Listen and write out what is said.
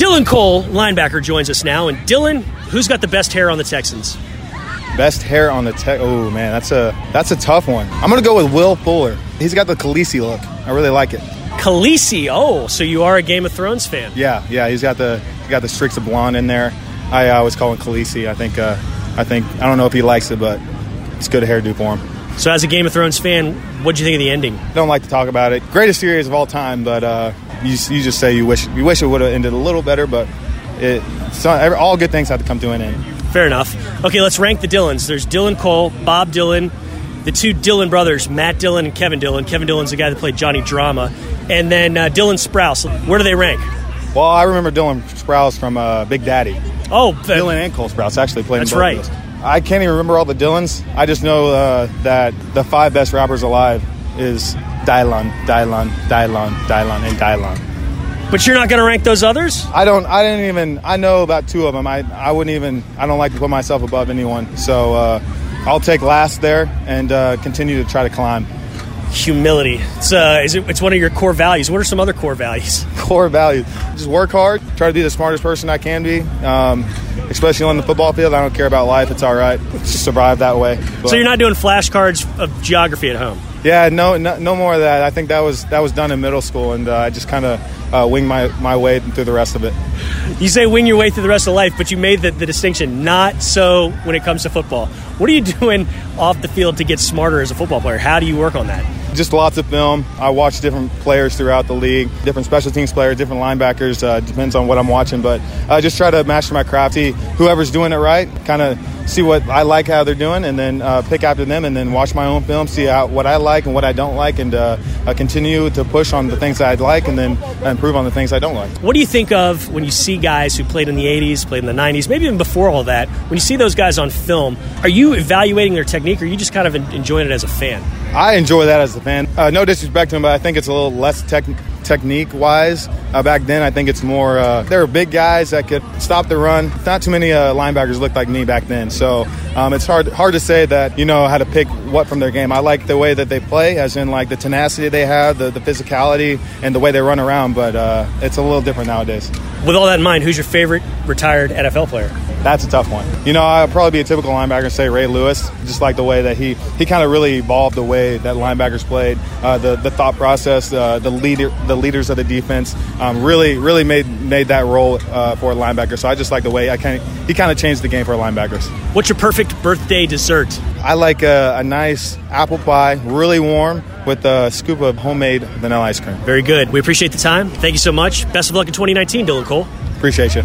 Dylan Cole, linebacker, joins us now. And Dylan, who's got the best hair on the Texans? Best hair on the tech. Oh man, that's a that's a tough one. I'm gonna go with Will Fuller. He's got the Khaleesi look. I really like it. Khaleesi. Oh, so you are a Game of Thrones fan? Yeah, yeah. He's got the he got the streaks of blonde in there. I uh, always call him Khaleesi. I think uh, I think I don't know if he likes it, but it's good hairdo for him. So, as a Game of Thrones fan, what do you think of the ending? Don't like to talk about it. Greatest series of all time, but uh, you, you just say you wish you wish it would have ended a little better, but it all good things have to come to an end. Fair enough. Okay, let's rank the Dylans. There's Dylan Cole, Bob Dylan, the two Dillon brothers, Matt Dillon and Kevin Dillon. Kevin Dillon's the guy that played Johnny Drama, and then uh, Dylan Sprouse. Where do they rank? Well, I remember Dylan Sprouse from uh, Big Daddy. Oh, the, Dylan and Cole Sprouse actually played. That's right. I can't even remember all the Dylans. I just know uh, that the five best rappers alive is Dylan, Dylan, Dylan, Dylan, and Dylan. But you're not going to rank those others? I don't. I didn't even. I know about two of them. I. I wouldn't even. I don't like to put myself above anyone. So uh, I'll take last there and uh, continue to try to climb. Humility. It's uh, is it, it's one of your core values. What are some other core values? Core values. Just work hard. Try to be the smartest person I can be. Um, especially on the football field. I don't care about life. It's all right. Just survive that way. But, so you're not doing flashcards of geography at home. Yeah, no, no, no, more of that. I think that was that was done in middle school, and uh, I just kind of uh, wing my, my way through the rest of it. You say wing your way through the rest of life, but you made the, the distinction. Not so when it comes to football. What are you doing off the field to get smarter as a football player? How do you work on that? Just lots of film. I watch different players throughout the league, different special teams players, different linebackers. Uh, depends on what I'm watching, but I just try to master my crafty. Whoever's doing it right, kind of see what I like how they're doing, and then uh, pick after them, and then watch my own film, see how, what I like and what I don't like, and uh, uh, continue to push on the things that I like, and then improve on the things I don't like. What do you think of when you see guys who played in the '80s, played in the '90s, maybe even before all that? When you see those guys on film, are you evaluating their technique, or are you just kind of enjoying it as a fan? I enjoy that as a fan. Uh, no disrespect to him, but I think it's a little less technical technique wise. Uh, back then, I think it's more, uh, there were big guys that could stop the run. Not too many uh, linebackers looked like me back then. So um, it's hard, hard to say that, you know, how to pick what from their game. I like the way that they play, as in like the tenacity they have, the, the physicality, and the way they run around, but uh, it's a little different nowadays. With all that in mind, who's your favorite retired NFL player? That's a tough one. You know, I'd probably be a typical linebacker and say Ray Lewis, just like the way that he he kind of really evolved the way that linebackers played, uh, the the thought process, uh, the leader, the leaders of the defense, um, really really made made that role uh, for a linebacker. So I just like the way I kind he kind of changed the game for linebackers. What's your perfect birthday dessert? I like a, a nice apple pie, really warm, with a scoop of homemade vanilla ice cream. Very good. We appreciate the time. Thank you so much. Best of luck in 2019, Dylan Cole. Appreciate you.